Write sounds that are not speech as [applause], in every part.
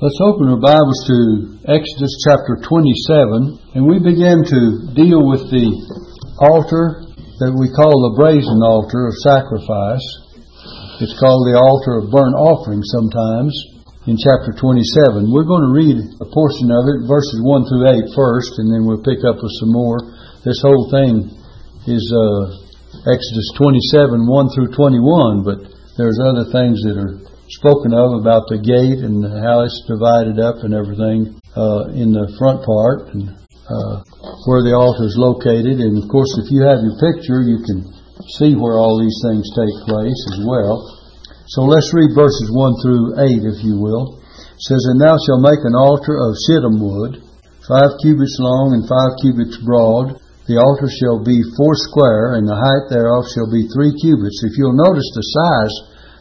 Let's open our Bibles to Exodus chapter 27, and we begin to deal with the altar that we call the brazen altar of sacrifice. It's called the altar of burnt offering sometimes in chapter 27. We're going to read a portion of it, verses 1 through 8 first, and then we'll pick up with some more. This whole thing is uh, Exodus 27, 1 through 21, but there's other things that are spoken of about the gate and how it's divided up and everything uh, in the front part and uh, where the altar is located. And of course, if you have your picture, you can see where all these things take place as well. So let's read verses 1 through 8, if you will. It says, And thou shalt make an altar of shittim wood, five cubits long and five cubits broad. The altar shall be four square, and the height thereof shall be three cubits. If you'll notice the size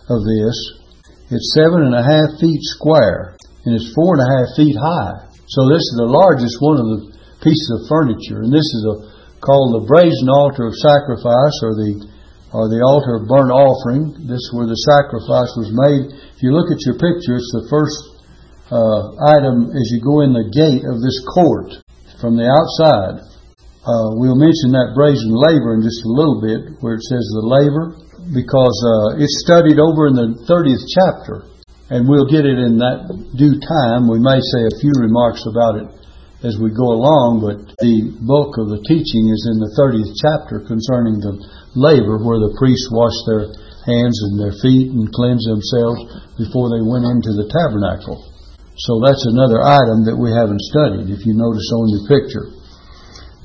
of this, it's seven and a half feet square, and it's four and a half feet high. So this is the largest one of the pieces of furniture, and this is a, called the brazen altar of sacrifice, or the or the altar of burnt offering. This is where the sacrifice was made. If you look at your picture, it's the first uh, item as you go in the gate of this court from the outside. Uh, we'll mention that brazen laver in just a little bit, where it says the laver, because uh, it's studied over in the 30th chapter, and we'll get it in that due time. We may say a few remarks about it as we go along, but the bulk of the teaching is in the 30th chapter concerning the laver, where the priests wash their hands and their feet and cleanse themselves before they went into the tabernacle. So that's another item that we haven't studied, if you notice on your picture.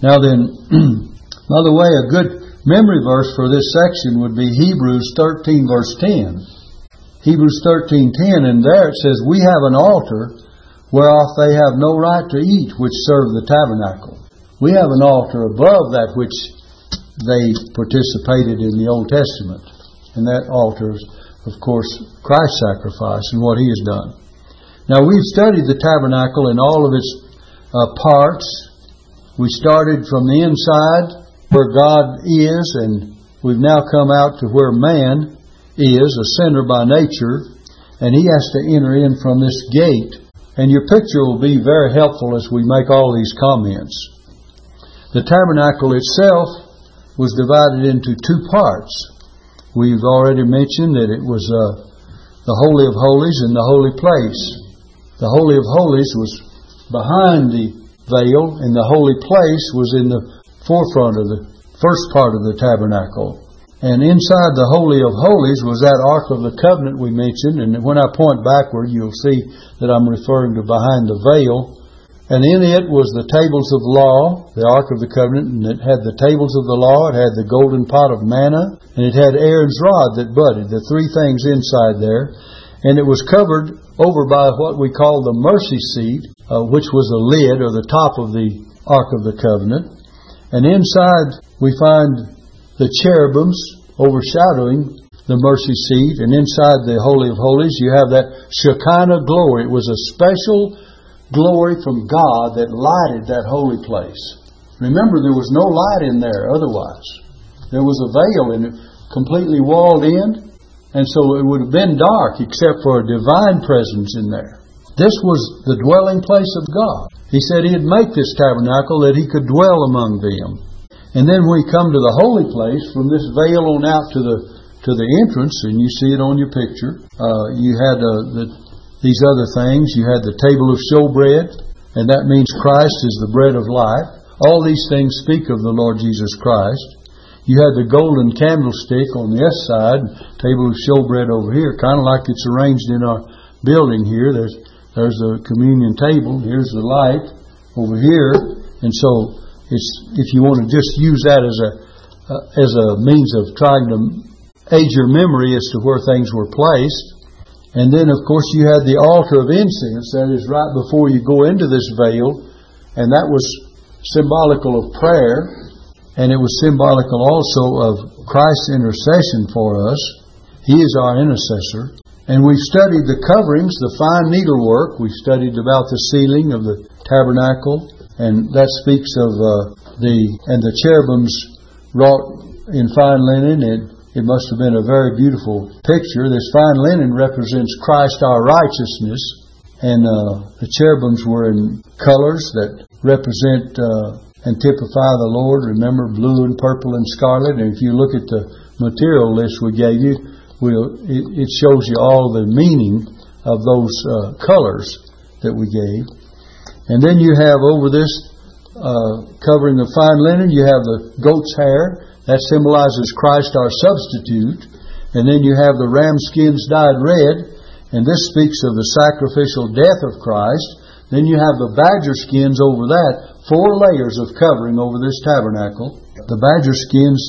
Now then, [clears throat] by the way, a good memory verse for this section would be Hebrews 13 verse 10. Hebrews 13:10 and there it says we have an altar whereof they have no right to eat which serve the tabernacle. We have an altar above that which they participated in the Old Testament. And that altar is of course Christ's sacrifice and what he has done. Now we've studied the tabernacle in all of its uh, parts. We started from the inside where God is, and we've now come out to where man is, a sinner by nature, and he has to enter in from this gate. And your picture will be very helpful as we make all these comments. The tabernacle itself was divided into two parts. We've already mentioned that it was uh, the Holy of Holies and the Holy Place. The Holy of Holies was behind the veil, and the Holy Place was in the forefront of the first part of the tabernacle. And inside the Holy of Holies was that Ark of the Covenant we mentioned. And when I point backward, you'll see that I'm referring to behind the veil. And in it was the tables of law, the Ark of the Covenant, and it had the tables of the law, it had the golden pot of manna, and it had Aaron's rod that budded, the three things inside there. And it was covered over by what we call the mercy seat, uh, which was the lid or the top of the Ark of the Covenant. And inside we find the cherubims overshadowing the mercy seat, and inside the Holy of Holies you have that Shekinah glory. It was a special glory from God that lighted that holy place. Remember, there was no light in there otherwise. There was a veil and it completely walled in, and so it would have been dark except for a divine presence in there. This was the dwelling place of God. He said he'd make this tabernacle that he could dwell among them. And then we come to the holy place from this veil on out to the to the entrance, and you see it on your picture. Uh, you had uh, the, these other things. You had the table of showbread, and that means Christ is the bread of life. All these things speak of the Lord Jesus Christ. You had the golden candlestick on the east side, table of showbread over here, kind of like it's arranged in our building here. There's there's the communion table. Here's the light over here. And so it's, if you want to just use that as a, uh, as a means of trying to aid your memory as to where things were placed. And then, of course, you had the altar of incense that is right before you go into this veil. And that was symbolical of prayer. And it was symbolical also of Christ's intercession for us. He is our intercessor. And we've studied the coverings, the fine needlework. We've studied about the ceiling of the tabernacle, and that speaks of uh, the and the cherubims wrought in fine linen. It it must have been a very beautiful picture. This fine linen represents Christ our righteousness, and uh, the cherubims were in colors that represent uh, and typify the Lord. Remember, blue and purple and scarlet. And if you look at the material list we gave you, we'll, it, it shows you all the meaning of those uh, colors that we gave. And then you have over this uh, covering of fine linen, you have the goat's hair. That symbolizes Christ our substitute. And then you have the ram skins dyed red, and this speaks of the sacrificial death of Christ. Then you have the badger skins over that, four layers of covering over this tabernacle. The badger skins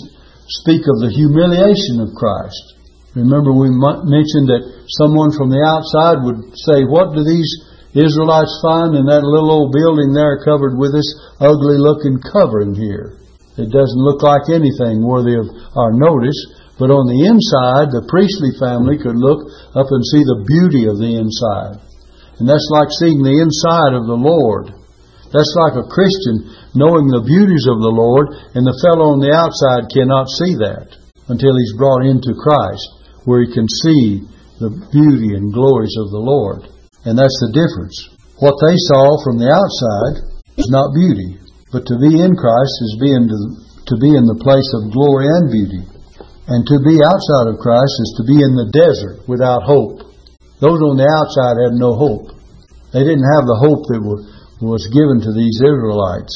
speak of the humiliation of Christ. Remember, we mentioned that someone from the outside would say, What do these Israelites find in that little old building there covered with this ugly looking covering here? It doesn't look like anything worthy of our notice. But on the inside, the priestly family could look up and see the beauty of the inside. And that's like seeing the inside of the Lord. That's like a Christian knowing the beauties of the Lord, and the fellow on the outside cannot see that until he's brought into Christ, where he can see the beauty and glories of the Lord. And that's the difference. What they saw from the outside is not beauty, but to be in Christ is being to, to be in the place of glory and beauty. And to be outside of Christ is to be in the desert without hope. Those on the outside had no hope. They didn't have the hope that was given to these Israelites.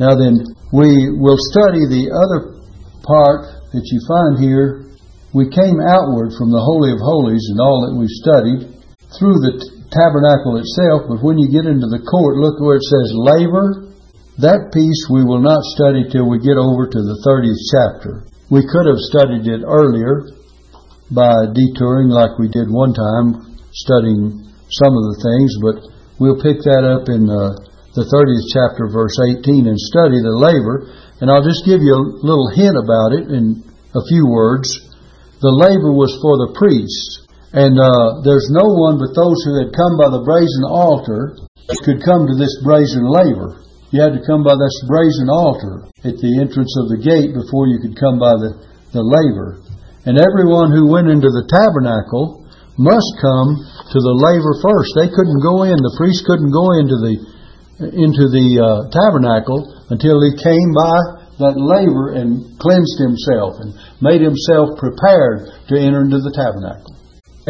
Now then, we will study the other part that you find here. We came outward from the Holy of Holies and all that we've studied through the tabernacle itself, but when you get into the court, look where it says laver. That piece we will not study till we get over to the 30th chapter. We could have studied it earlier by detouring like we did one time, studying some of the things, but we'll pick that up in uh, the 30th chapter, verse 18, and study the laver. And I'll just give you a little hint about it in a few words. The laver was for the priests, and uh, there's no one but those who had come by the brazen altar could come to this brazen laver. You had to come by this brazen altar at the entrance of the gate before you could come by the, the laver. And everyone who went into the tabernacle must come to the laver first. They couldn't go in, the priest couldn't go into the into the uh, tabernacle until he came by that laver and cleansed himself and made himself prepared to enter into the tabernacle.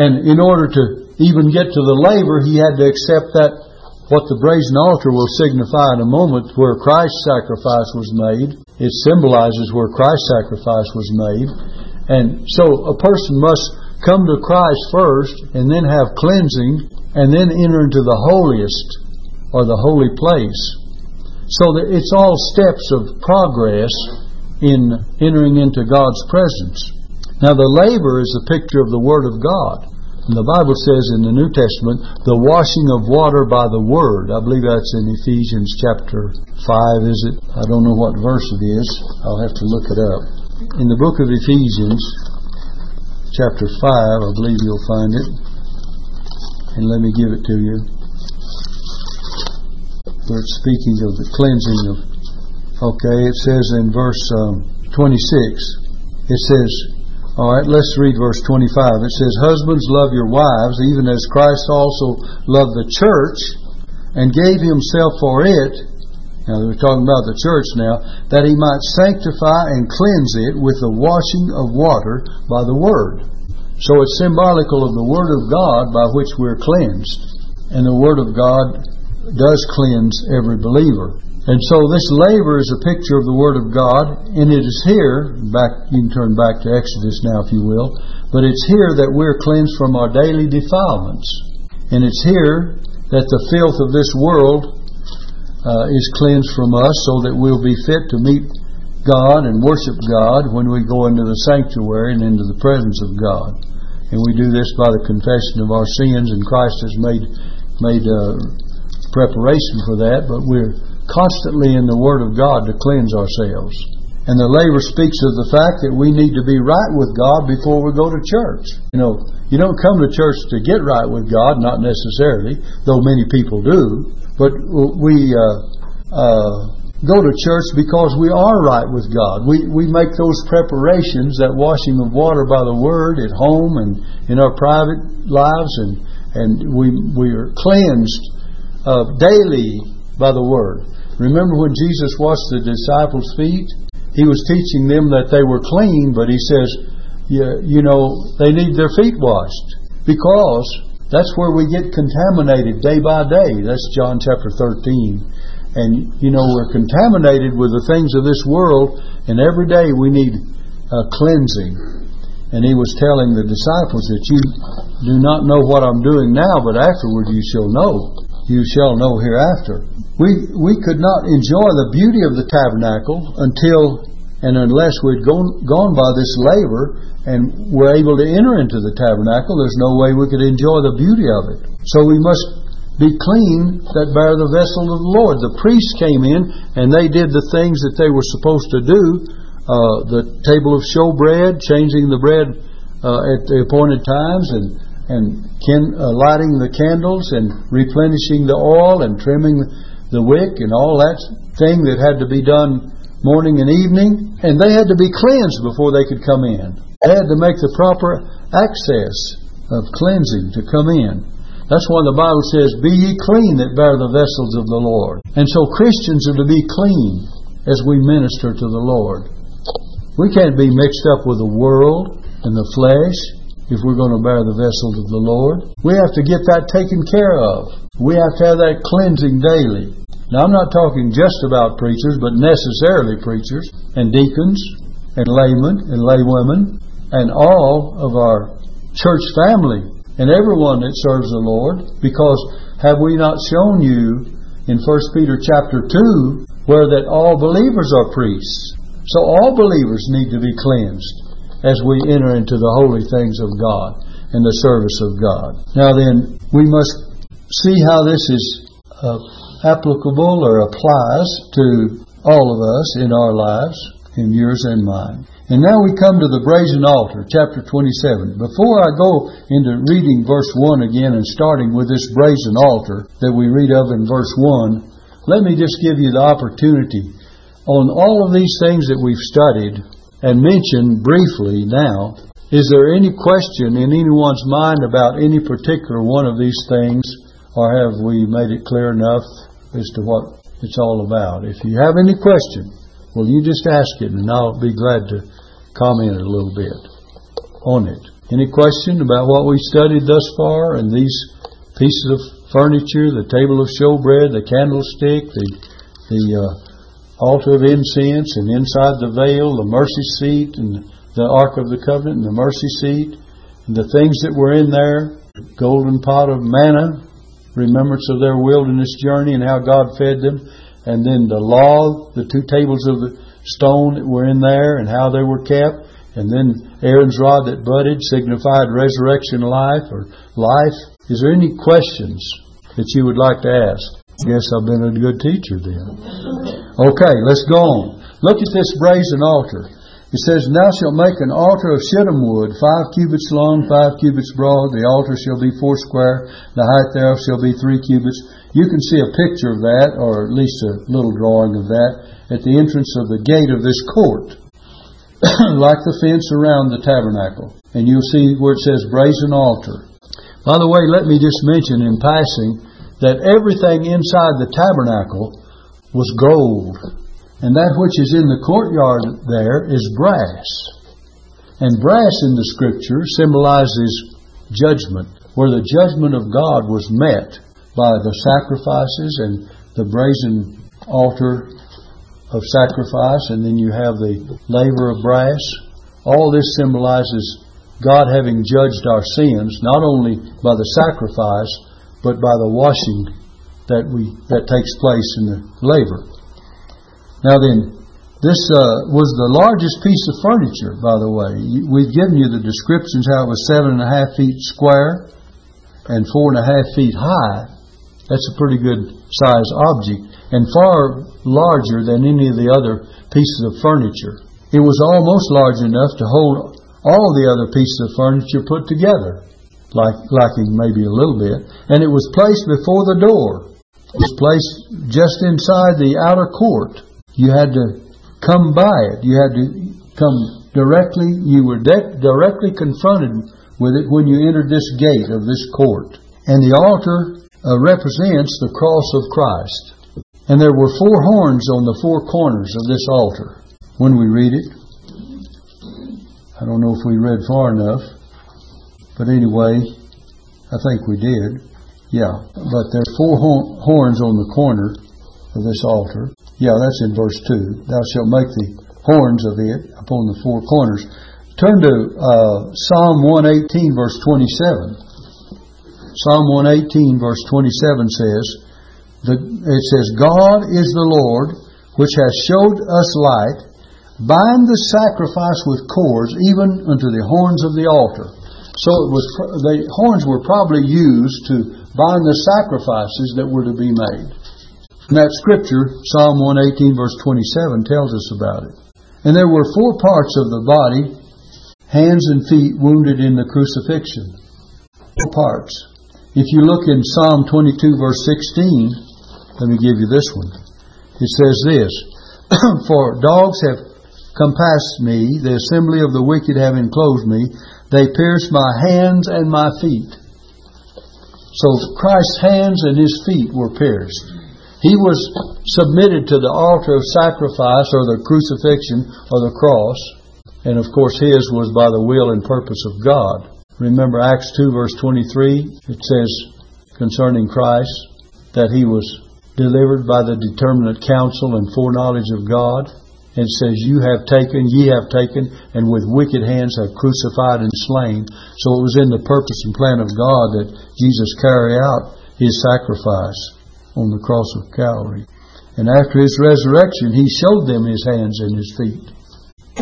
And in order to even get to the laver, he had to accept that what the brazen altar will signify in a moment where Christ's sacrifice was made. It symbolizes where Christ's sacrifice was made. And so a person must come to Christ first and then have cleansing and then enter into the holiest or the holy place. So that it's all steps of progress in entering into God's presence. Now the laver is a picture of the Word of God. And the Bible says in the New Testament, the washing of water by the Word. I believe that's in Ephesians chapter 5, is it? I don't know what verse it is. I'll have to look it up. In the book of Ephesians, chapter 5, I believe you'll find it. And let me give it to you. Where it's speaking of the cleansing of. Okay, it says in verse um, 26, it says, all right, let's read verse 25. It says, Husbands, love your wives, even as Christ also loved the church and gave himself for it. Now, we're talking about the church now, that he might sanctify and cleanse it with the washing of water by the word. So it's symbolical of the word of God by which we're cleansed. And the word of God does cleanse every believer. And so this laver is a picture of the Word of God, and it is here, back you can turn back to Exodus now if you will, but it's here that we're cleansed from our daily defilements. And it's here that the filth of this world uh, is cleansed from us so that we'll be fit to meet God and worship God when we go into the sanctuary and into the presence of God. And we do this by the confession of our sins, and Christ has made made uh, preparation for that. But we're constantly in the Word of God to cleanse ourselves. And the laver speaks of the fact that we need to be right with God before we go to church. You know, you don't come to church to get right with God, not necessarily, though many people do. But we uh, uh, go to church because we are right with God. We we make those preparations, that washing of water by the Word at home and in our private lives, and and we we are cleansed uh, daily by the Word. Remember when Jesus washed the disciples' feet? He was teaching them that they were clean, but he says, you, you know, they need their feet washed because that's where we get contaminated day by day. That's John chapter 13. And, you know, we're contaminated with the things of this world, and every day we need uh, cleansing. And he was telling the disciples that you do not know what I'm doing now, but afterward you shall know you shall know hereafter. We, we could not enjoy the beauty of the tabernacle until and unless we'd gone, gone by this laver and were able to enter into the tabernacle, there's no way we could enjoy the beauty of it. So we must be clean that bear the vessel of the Lord. The priests came in and they did the things that they were supposed to do. Uh, the table of showbread, changing the bread uh, at the appointed times, and and kin, uh, lighting the candles and replenishing the oil and trimming the wick and all that thing that had to be done morning and evening. And they had to be cleansed before they could come in. Had to make the proper access of cleansing to come in. That's why the Bible says, Be ye clean that bear the vessels of the Lord. And so Christians are to be clean as we minister to the Lord. We can't be mixed up with the world and the flesh if we're going to bear the vessels of the Lord. We have to get that taken care of. We have to have that cleansing daily. Now, I'm not talking just about preachers, but necessarily preachers and deacons and laymen and laywomen and all of our church family and everyone that serves the Lord. Because have we not shown you in 1 Peter chapter 2 where that all believers are priests? So all believers need to be cleansed as we enter into the holy things of God and the service of God. Now then, we must see how this is uh, applicable or applies to all of us in our lives, in yours and mine. And now we come to the brazen altar, chapter 27. Before I go into reading verse 1 again and starting with this brazen altar that we read of in verse 1, let me just give you the opportunity on all of these things that we've studied and mentioned briefly now is there any question in anyone's mind about any particular one of these things, or have we made it clear enough as to what it's all about? If you have any question, well, you just ask it, and I'll be glad to comment a little bit on it. Any question about what we studied thus far and these pieces of furniture, the table of showbread, the candlestick, the the uh, altar of incense, and inside the veil, the mercy seat, and the Ark of the Covenant, and the mercy seat, and the things that were in there, the golden pot of manna, remembrance of their wilderness journey and how God fed them, and then the law, the two tables of the stone that were in there and how they were kept, and then Aaron's rod that budded signified resurrection life or life. Is there any questions that you would like to ask? Guess I've been a good teacher then. Okay, let's go on. Look at this brazen altar. It says, Thou shalt make an altar of shittim wood, five cubits long, five cubits broad. The altar shall be four square. The height thereof shall be three cubits. You can see a picture of that, or at least a little drawing of that, at the entrance of the gate of this court, [coughs] like the fence around the tabernacle. And you'll see where it says brazen altar. By the way, let me just mention in passing that everything inside the tabernacle was gold, and that which is in the courtyard there is brass. And brass in the scripture symbolizes judgment, where the judgment of God was met by the sacrifices and the brazen altar of sacrifice, and then you have the laver of brass. All this symbolizes God having judged our sins, not only by the sacrifice, but by the washing that we that takes place in the laver. Now then, this uh, was the largest piece of furniture, by the way. We've given you the descriptions how it was seven and a half feet square and four and a half feet high. That's a pretty good size object and far larger than any of the other pieces of furniture. It was almost large enough to hold all the other pieces of furniture put together like, lacking maybe a little bit, and it was placed before the door. It was placed just inside the outer court. You had to come by it. You had to come directly, you were de- directly confronted with it when you entered this gate of this court. And the altar uh, represents the cross of Christ. And there were four horns on the four corners of this altar. When we read it, I don't know if we read far enough, but anyway, I think we did. Yeah, but there's four horns on the corner of this altar. Yeah, that's in verse 2. Thou shalt make the horns of it upon the four corners. Turn to uh, Psalm 118, verse 27. Psalm 118, verse 27 says, the, it says, God is the Lord, which has showed us light. Bind the sacrifice with cords, even unto the horns of the altar. So it was, the horns were probably used to bind the sacrifices that were to be made. And that scripture, Psalm 118, verse 27, tells us about it. And there were four parts of the body, hands and feet wounded in the crucifixion. Four parts. If you look in Psalm 22, verse 16, let me give you this one. It says this [clears throat] For dogs have compassed me, the assembly of the wicked have enclosed me, they pierced my hands and my feet. So Christ's hands and his feet were pierced. He was submitted to the altar of sacrifice or the crucifixion or the cross. And of course, his was by the will and purpose of God. Remember Acts 2 verse 23? It says concerning Christ that he was delivered by the determinate counsel and foreknowledge of God and says, You have taken, ye have taken, and with wicked hands have crucified and slain. So it was in the purpose and plan of God that Jesus carry out his sacrifice on the cross of Calvary. And after his resurrection, he showed them his hands and his feet,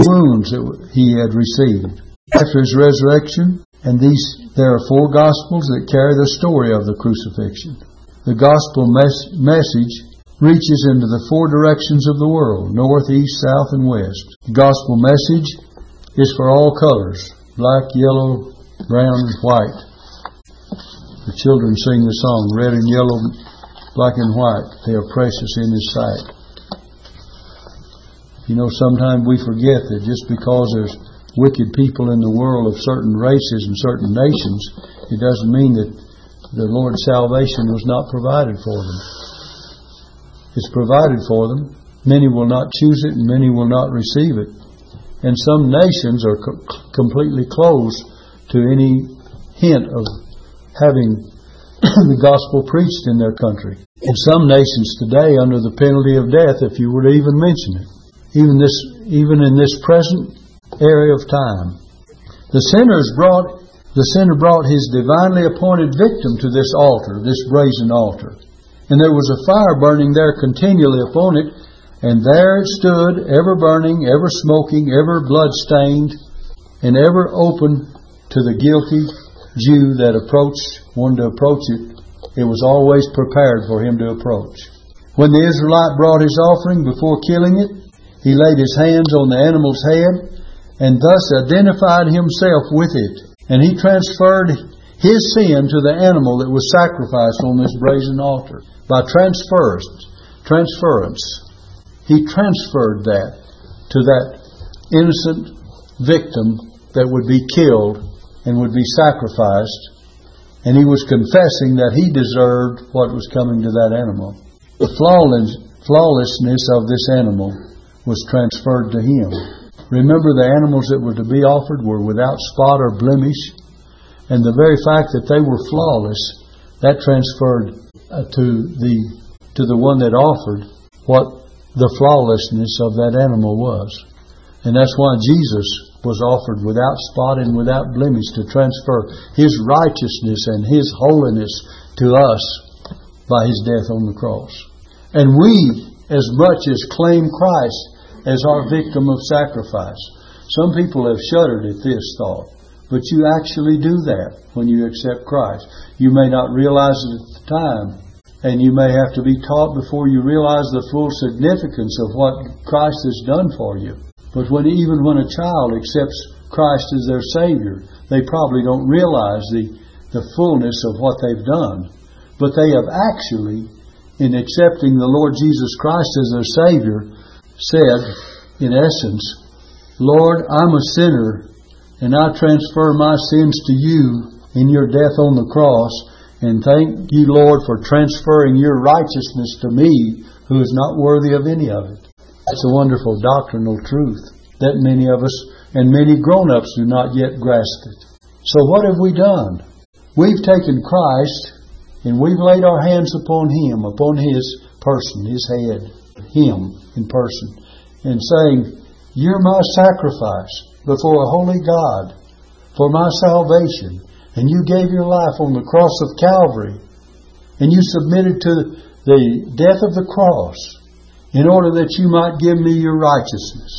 wounds that he had received. After his resurrection, and these, there are four gospels that carry the story of the crucifixion. The gospel mes- message reaches into the four directions of the world north, east, south, and west. The gospel message is for all colors black, yellow, brown, and white. The children sing the song red and yellow, black and white. They are precious in His sight. You know, sometimes we forget that just because there's wicked people in the world of certain races and certain nations, it doesn't mean that the Lord's salvation was not provided for them It's provided for them. Many will not choose it and many will not receive it. And some nations are co- completely closed to any hint of having [coughs] the gospel preached in their country. In some nations today, under the penalty of death, if you were to even mention it, even this, even in this present area of time, the sinners brought the sinner brought his divinely appointed victim to this altar, this brazen altar. And there was a fire burning there continually upon it, and there it stood, ever burning, ever smoking, ever blood stained, and ever open to the guilty Jew that approached, wanted to approach it. It was always prepared for him to approach. When the Israelite brought his offering before killing it, he laid his hands on the animal's head and thus identified himself with it. And he transferred his sin to the animal that was sacrificed on this brazen altar by transference, transference, he transferred that to that innocent victim that would be killed and would be sacrificed, and he was confessing that he deserved what was coming to that animal. The flawless, flawlessness of this animal was transferred to him. Remember, the animals that were to be offered were without spot or blemish, and the very fact that they were flawless, that transferred uh, to the to the one that offered what the flawlessness of that animal was. And that's why Jesus was offered without spot and without blemish to transfer his righteousness and his holiness to us by his death on the cross. And we, as much as claim Christ as our victim of sacrifice, some people have shuddered at this thought, but you actually do that when you accept Christ. You may not realize it at the time, and you may have to be taught before you realize the full significance of what Christ has done for you. But when even when a child accepts Christ as their Savior, they probably don't realize the, the fullness of what they've done. But they have actually, in accepting the Lord Jesus Christ as their Savior, said, in essence, Lord, I'm a sinner, and I transfer my sins to you in your death on the cross, And thank you, Lord, for transferring your righteousness to me, who is not worthy of any of it. It's a wonderful doctrinal truth that many of us and many grown ups do not yet grasp it. So, what have we done? We've taken Christ and we've laid our hands upon Him, upon His person, His head, Him in person, and saying, You're my sacrifice before a holy God for my salvation and you gave your life on the cross of Calvary, and you submitted to the death of the cross in order that you might give me your righteousness.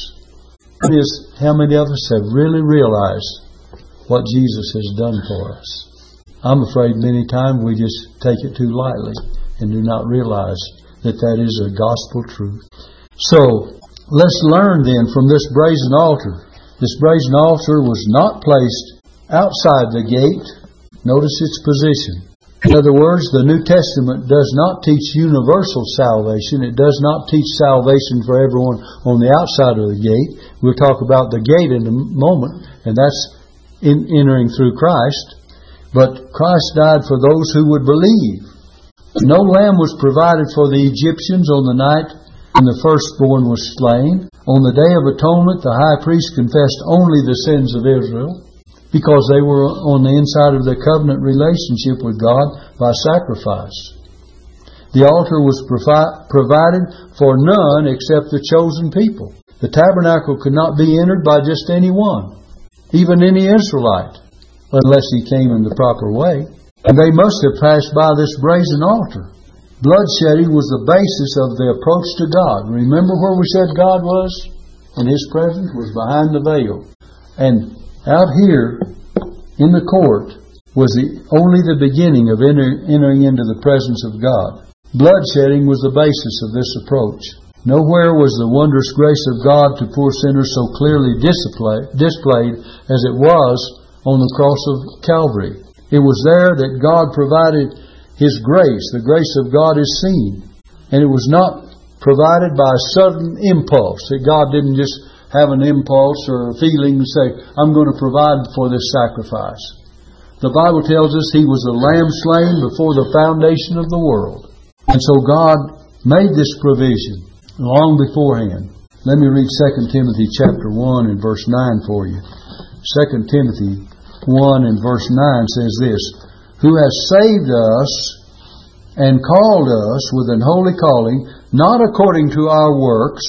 It is how many of us have really realized what Jesus has done for us. I'm afraid many times we just take it too lightly and do not realize that that is a gospel truth. So, let's learn then from this brazen altar. This brazen altar was not placed outside the gate. Notice its position. In other words, the New Testament does not teach universal salvation. It does not teach salvation for everyone on the outside of the gate. We'll talk about the gate in a moment, and that's in entering through Christ. But Christ died for those who would believe. No lamb was provided for the Egyptians on the night when the firstborn was slain. On the Day of Atonement, the high priest confessed only the sins of Israel because they were on the inside of the covenant relationship with God by sacrifice. The altar was provi- provided for none except the chosen people. The tabernacle could not be entered by just anyone, even any Israelite, unless he came in the proper way. And they must have passed by this brazen altar. Bloodshedding was the basis of the approach to God. Remember where we said God was? And His presence was behind the veil. And out here in the court was the, only the beginning of enter, entering into the presence of God. Bloodshedding was the basis of this approach. Nowhere was the wondrous grace of God to poor sinners so clearly display, displayed as it was on the cross of Calvary. It was there that God provided His grace. The grace of God is seen. And it was not provided by a sudden impulse, that God didn't just have an impulse or a feeling to say, I'm going to provide for this sacrifice. The Bible tells us he was a lamb slain before the foundation of the world. And so God made this provision long beforehand. Let me read 2 Timothy chapter 1 and verse 9 for you. 2 Timothy 1 and verse 9 says this, Who has saved us and called us with an holy calling, not according to our works,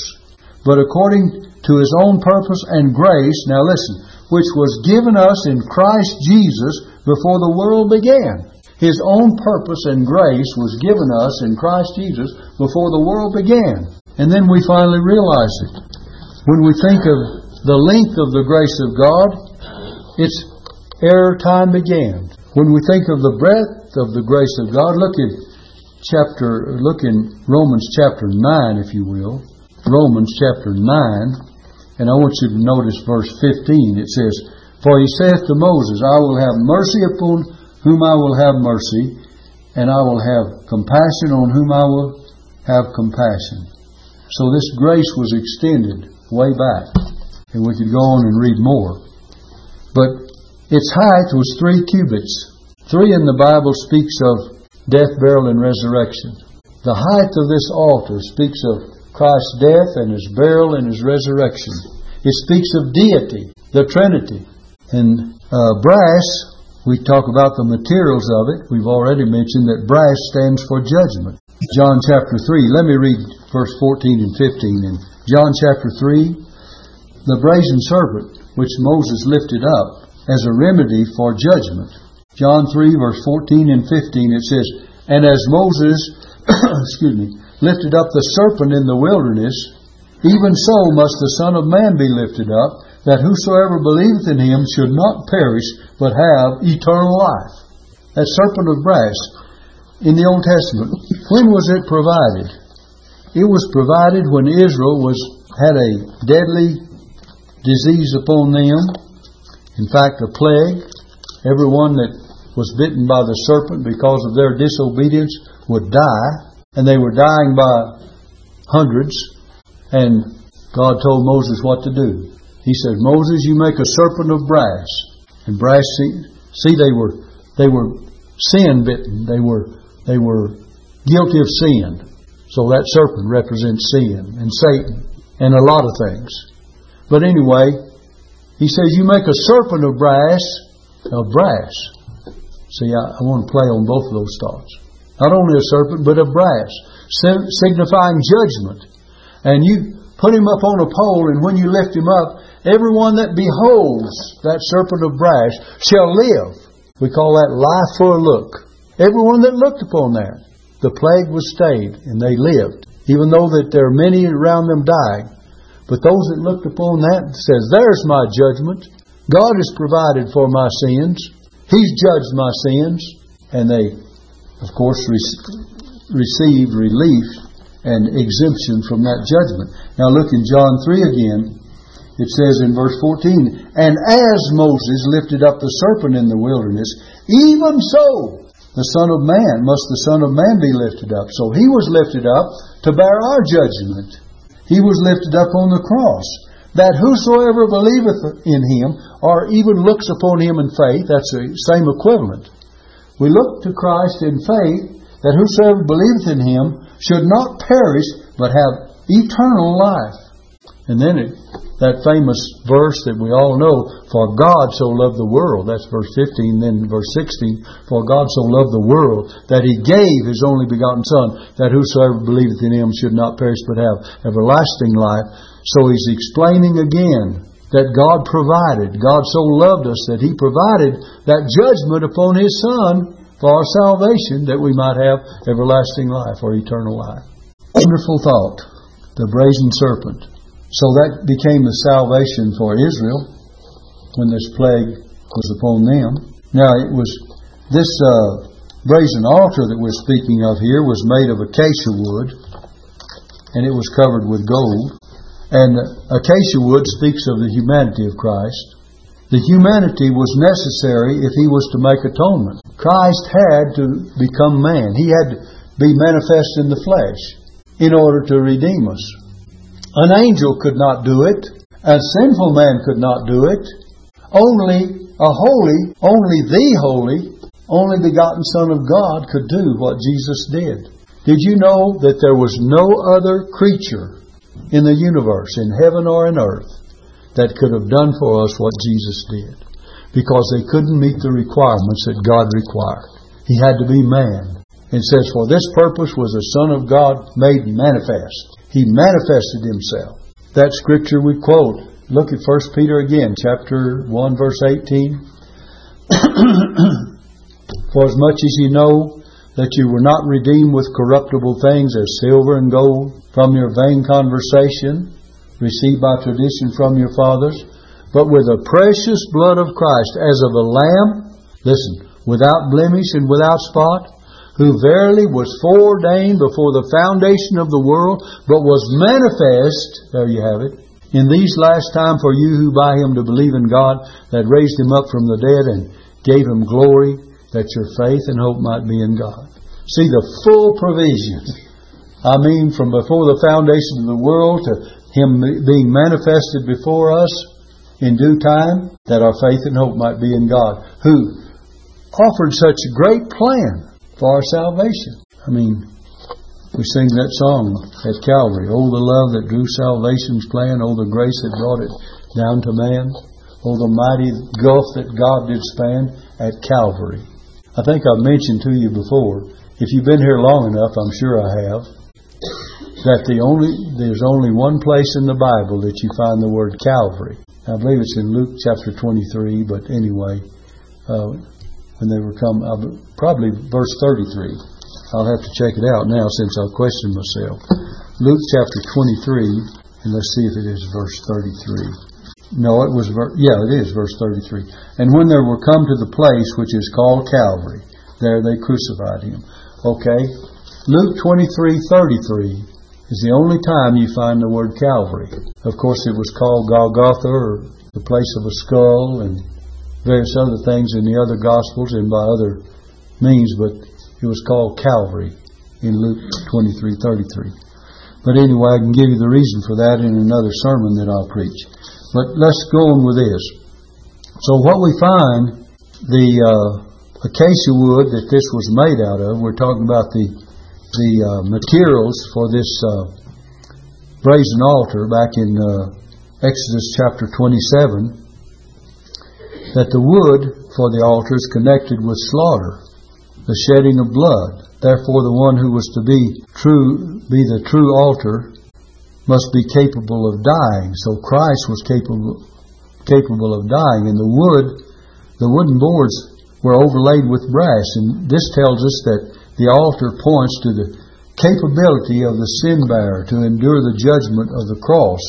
but according to his own purpose and grace, now listen, which was given us in Christ Jesus before the world began. His own purpose and grace was given us in Christ Jesus before the world began. And then we finally realize it. When we think of the length of the grace of God, it's ere time began. When we think of the breadth of the grace of God, look at chapter, look in Romans chapter 9, if you will. Romans chapter 9. And I want you to notice verse 15. It says, For he saith to Moses, I will have mercy upon whom I will have mercy, and I will have compassion on whom I will have compassion. So this grace was extended way back. And we could go on and read more. But its height was three cubits. Three in the Bible speaks of death, burial, and resurrection. The height of this altar speaks of Christ's death and his burial and his resurrection. It speaks of deity, the Trinity. And uh, brass, we talk about the materials of it. We've already mentioned that brass stands for judgment. John chapter 3, let me read verse 14 and 15. In John chapter 3, the brazen serpent which Moses lifted up as a remedy for judgment. John 3, verse 14 and 15, it says, And as Moses, [coughs] excuse me, lifted up the serpent in the wilderness, even so must the Son of Man be lifted up, that whosoever believeth in him should not perish, but have eternal life. That serpent of brass in the Old Testament, when was it provided? It was provided when Israel was had a deadly disease upon them. In fact, a plague. Everyone that was bitten by the serpent because of their disobedience would die and they were dying by hundreds, and God told Moses what to do. He said, Moses, you make a serpent of brass. And brass, see, see they were they were sin bitten. They were, they were guilty of sin. So that serpent represents sin and Satan and a lot of things. But anyway, he says, You make a serpent of brass, of brass. See, I, I want to play on both of those thoughts. Not only a serpent, but of brass, signifying judgment. And you put him up on a pole, and when you lift him up, everyone that beholds that serpent of brass shall live. We call that life for a look. Everyone that looked upon that the plague was stayed, and they lived, even though that there are many around them dying. But those that looked upon that says, There's my judgment. God has provided for my sins. He's judged my sins. And they, of course, received relief and exemption from that judgment. Now look in John 3 again. It says in verse 14, And as Moses lifted up the serpent in the wilderness, even so the Son of Man must the Son of Man be lifted up. So he was lifted up to bear our judgment. He was lifted up on the cross. That whosoever believeth in him, or even looks upon him in faith, that's the same equivalent. We look to Christ in faith, that whosoever believeth in him should not perish, but have eternal life. And then it that famous verse that we all know, For God so loved the world. That's verse 15. Then verse 16, For God so loved the world that he gave his only begotten Son, that whosoever believeth in him should not perish but have everlasting life. So he's explaining again that God provided. God so loved us that he provided that judgment upon his Son for our salvation that we might have everlasting life or eternal life. Wonderful thought. The brazen serpent. So that became the salvation for Israel when this plague was upon them. Now it was this uh, brazen altar that we're speaking of here was made of acacia wood, and it was covered with gold. And acacia wood speaks of the humanity of Christ. The humanity was necessary if he was to make atonement. Christ had to become man. He had to be manifest in the flesh in order to redeem us. An angel could not do it. A sinful man could not do it. Only a holy, only the holy, only begotten Son of God could do what Jesus did. Did you know that there was no other creature in the universe, in heaven or in earth, that could have done for us what Jesus did? Because they couldn't meet the requirements that God required. He had to be man. It says, For this purpose was the Son of God made manifest he manifested himself. That scripture we quote. Look at 1 Peter again, chapter 1, verse 18. [clears throat] For as much as ye know that you were not redeemed with corruptible things as silver and gold from your vain conversation, received by tradition from your fathers, but with the precious blood of Christ as of a lamb, listen, without blemish and without spot, who verily was foreordained before the foundation of the world, but was manifest, there you have it, in these last time for you who by him to believe in God that raised him up from the dead and gave him glory, that your faith and hope might be in God. See the full provision. I mean, from before the foundation of the world to him being manifested before us in due time, that our faith and hope might be in God, who offered such a great plan for our salvation. I mean, we sing that song at Calvary. Oh, the love that drew salvation's plan. Oh, the grace that brought it down to man. Oh, the mighty gulf that God did span at Calvary. I think I've mentioned to you before, if you've been here long enough, I'm sure I have, that the only, there's only one place in the Bible that you find the word Calvary. I believe it's in Luke chapter 23, but anyway, uh, when they were come, uh, probably verse 33. I'll have to check it out now since I've questioned myself. Luke chapter 23, and let's see if it is verse 33. No, it was, ver- yeah, it is verse 33. And when they were come to the place which is called Calvary, there they crucified him. Okay, Luke 23, 33 is the only time you find the word Calvary. Of course, it was called Golgotha, or the place of a skull, and various other things in the other Gospels and by other means, but it was called Calvary in Luke 23:33. But anyway, I can give you the reason for that in another sermon that I'll preach. But let's go on with this. So what we find, the uh, acacia wood that this was made out of. We're talking about the the uh, materials for this uh, brazen altar back in uh, Exodus chapter 27. That the wood for the altar is connected with slaughter, the shedding of blood. Therefore, the one who was to be true, be the true altar, must be capable of dying. So Christ was capable capable of dying, and the wood, the wooden boards were overlaid with brass, and this tells us that the altar points to the capability of the sin bearer to endure the judgment of the cross.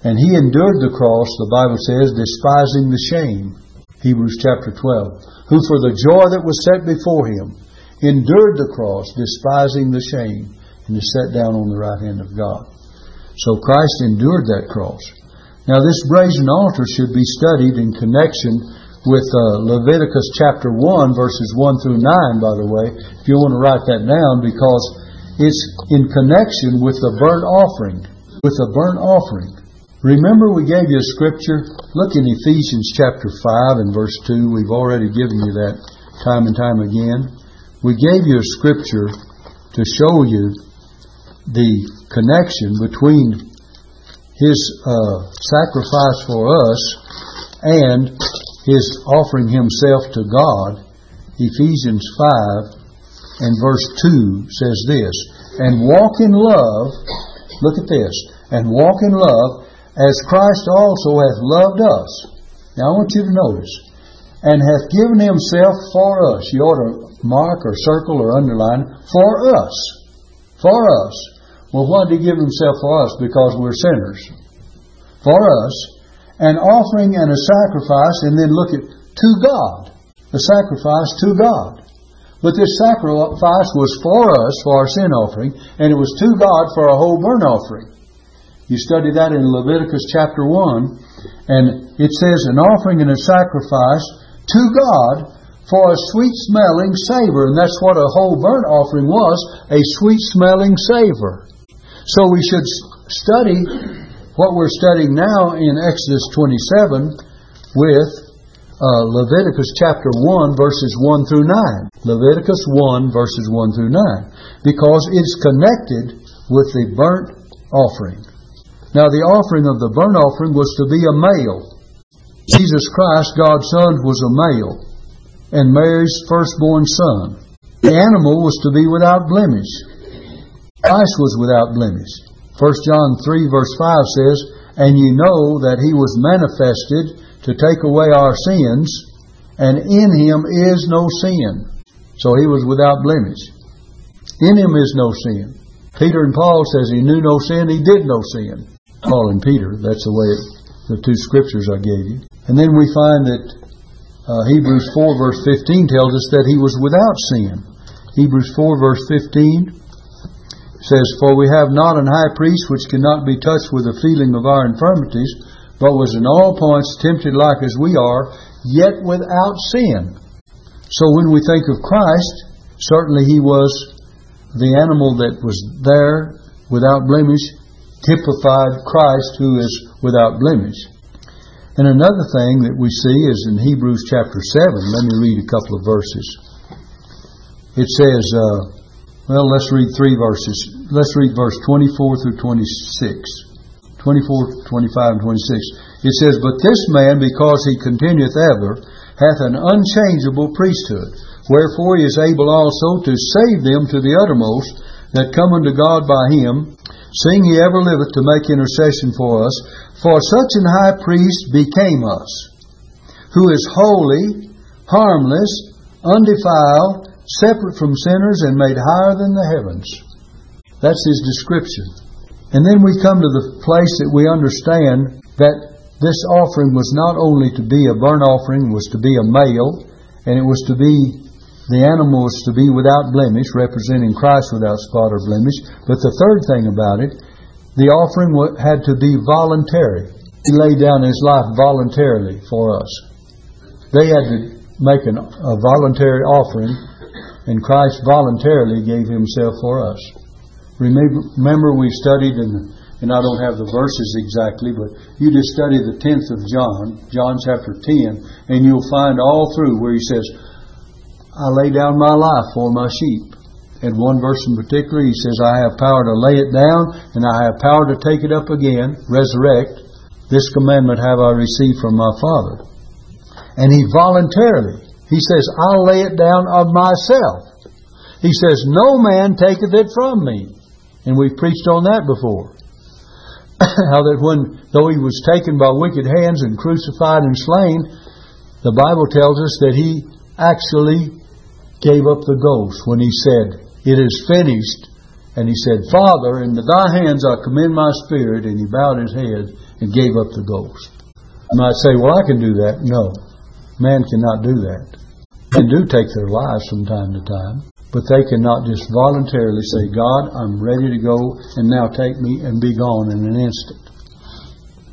And he endured the cross, the Bible says, despising the shame. Hebrews chapter 12. Who for the joy that was set before him endured the cross, despising the shame, and is set down on the right hand of God. So Christ endured that cross. Now, this brazen altar should be studied in connection with uh, Leviticus chapter 1, verses 1 through 9, by the way, if you want to write that down, because it's in connection with the burnt offering. With the burnt offering. Remember, we gave you a scripture. Look in Ephesians chapter 5 and verse 2. We've already given you that time and time again. We gave you a scripture to show you the connection between his uh, sacrifice for us and his offering himself to God, Ephesians 5 and verse 2 says this, and walk in love, look at this, and walk in love as Christ also hath loved us. Now I want you to notice, and hath given himself for us. You ought to mark or circle or underline, for us. For us well, why did he give himself for us? Because we're sinners. For us, an offering and a sacrifice, and then look at to God. The sacrifice to God. But this sacrifice was for us, for our sin offering, and it was to God for a whole burnt offering. You study that in Leviticus chapter 1, and it says, An offering and a sacrifice to God for a sweet smelling savor. And that's what a whole burnt offering was a sweet smelling savor. So we should study what we're studying now in Exodus 27 with uh, Leviticus chapter 1, verses 1 through 9. Leviticus 1, verses 1 through 9. Because it's connected with the burnt offering. Now, the offering of the burnt offering was to be a male. Jesus Christ, God's Son, was a male, and Mary's firstborn son. The animal was to be without blemish. Christ was without blemish. 1 John 3 verse 5 says, And you know that he was manifested to take away our sins, and in him is no sin. So he was without blemish. In him is no sin. Peter and Paul says he knew no sin, he did no sin. Paul and Peter, that's the way the two scriptures I gave you. And then we find that uh, Hebrews 4 verse 15 tells us that he was without sin. Hebrews 4 verse 15 says, For we have not an high priest which cannot be touched with the feeling of our infirmities, but was in all points tempted like as we are, yet without sin. So when we think of Christ, certainly he was the animal that was there without blemish, typified Christ who is without blemish. And another thing that we see is in Hebrews chapter 7. Let me read a couple of verses. It says, uh, well, let's read three verses. Let's read verse 24 through 26. 24, 25, and 26. It says, But this man, because he continueth ever, hath an unchangeable priesthood. Wherefore he is able also to save them to the uttermost that come unto God by him, seeing he ever liveth to make intercession for us. For such an high priest became us, who is holy, harmless, undefiled, separate from sinners and made higher than the heavens. That's his description. And then we come to the place that we understand that this offering was not only to be a burnt offering, was to be a male, and it was to be the animal was to be without blemish, representing Christ without spot or blemish. But the third thing about it, the offering had to be voluntary. He laid down his life voluntarily for us. They had to make an, a voluntary offering and Christ voluntarily gave himself for us. Remember, we studied, in, and I don't have the verses exactly, but you just study the 10th of John, John chapter 10, and you'll find all through where he says, I lay down my life for my sheep. And one verse in particular, he says, I have power to lay it down, and I have power to take it up again, resurrect. This commandment have I received from my Father. And he voluntarily, he says, I'll lay it down of myself. He says, No man taketh it from me. And we've preached on that before. [coughs] How that when, though he was taken by wicked hands and crucified and slain, the Bible tells us that he actually gave up the ghost when he said, it is finished. And he said, Father, into thy hands I commend my spirit. And he bowed his head and gave up the ghost. You might say, well, I can do that. No, man cannot do that. Men do take their lives from time to time, but they cannot just voluntarily say, God, I'm ready to go, and now take me and be gone in an instant.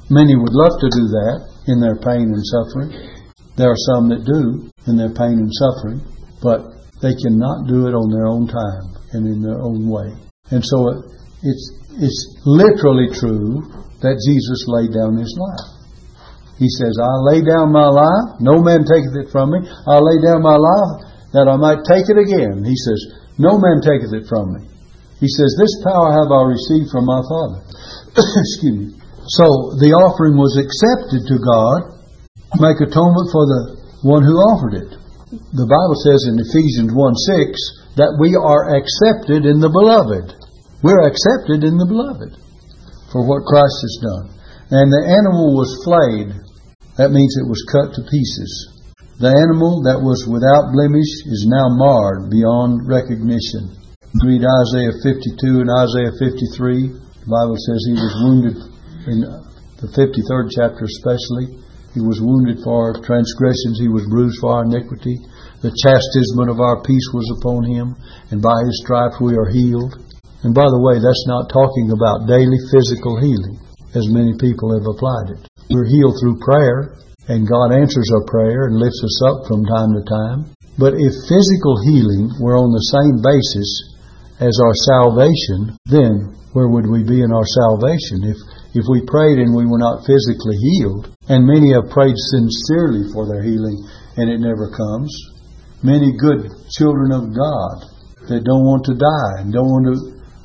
Many would love to do that in their pain and suffering. There are some that do in their pain and suffering, but they cannot do it on their own time and in their own way. And so it's, it's literally true that Jesus laid down his life. He says, I lay down my life, no man taketh it from me. I lay down my life that I might take it again. He says, No man taketh it from me. He says, This power have I received from my Father. [coughs] Excuse me. So the offering was accepted to God, make atonement for the one who offered it the Bible says in Ephesians 1 6 that we are accepted in the beloved. We're accepted in the beloved for what Christ has done. And the animal was flayed. That means it was cut to pieces. The animal that was without blemish is now marred beyond recognition. Read Isaiah 52 and Isaiah 53. The Bible says he was wounded in the 53rd chapter especially he was wounded for our transgressions, he was bruised for our iniquity. The chastisement of our peace was upon him, and by his stripes we are healed. And by the way, that's not talking about daily physical healing, as many people have applied it. We're healed through prayer, and God answers our prayer and lifts us up from time to time. But if physical healing were on the same basis as our salvation, then where would we be in our salvation? If if we prayed and we were not physically healed, and many have prayed sincerely for their healing and it never comes, many good children of God that don't want to die and don't want to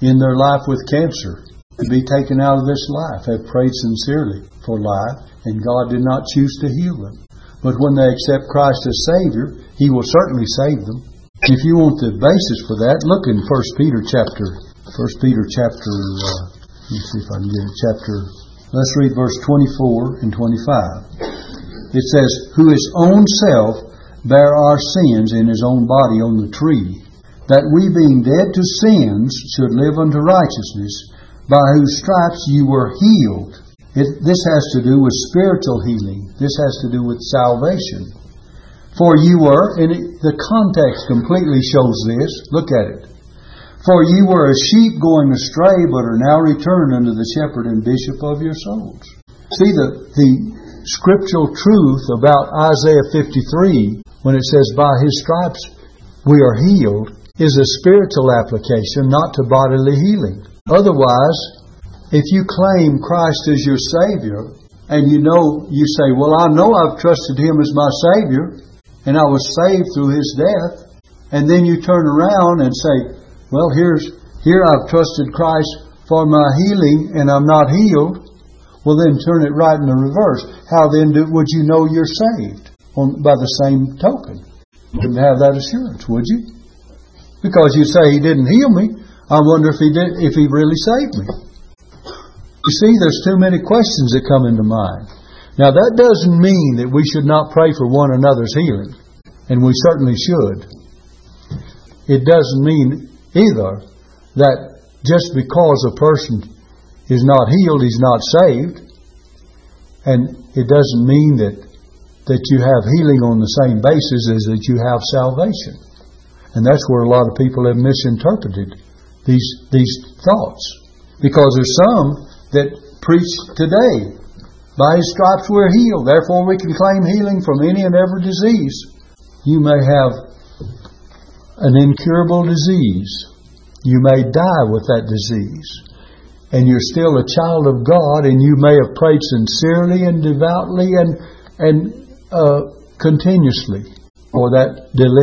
end their life with cancer to be taken out of this life have prayed sincerely for life, and God did not choose to heal them. But when they accept Christ as Savior, He will certainly save them. If you want the basis for that, look in 1 Peter chapter, 1 Peter chapter uh, let me see if I can get it. Chapter, let's read verse 24 and 25. It says, Who his own self bare our sins in his own body on the tree, that we being dead to sins should live unto righteousness, by whose stripes you were healed. It, this has to do with spiritual healing. This has to do with salvation. For you were, and it, the context completely shows this. Look at it. For ye were as sheep going astray, but are now returned unto the shepherd and bishop of your souls. See the, the scriptural truth about Isaiah 53, when it says, By his stripes we are healed, is a spiritual application, not to bodily healing. Otherwise, if you claim Christ as your Savior, and you know, you say, Well, I know I've trusted Him as my Savior, and I was saved through His death, and then you turn around and say, well, here's here I've trusted Christ for my healing and I'm not healed. Well, then turn it right in the reverse. How then do, would you know you're saved? On, by the same token. You wouldn't have that assurance, would you? Because you say he didn't heal me. I wonder if he did, if he really saved me. You see, there's too many questions that come into mind. Now that doesn't mean that we should not pray for one another's healing, and we certainly should. It doesn't mean either that just because a person is not healed, he's not saved. And it doesn't mean that, that you have healing on the same basis as that you have salvation. And that's where a lot of people have misinterpreted these, these thoughts. Because there's some that preach today, by his stripes we're healed, therefore we can claim healing from any and every disease. You may have an incurable disease. You may die with that disease. And you're still a child of God, and you may have prayed sincerely and devoutly and, and uh, continuously for that deliverance.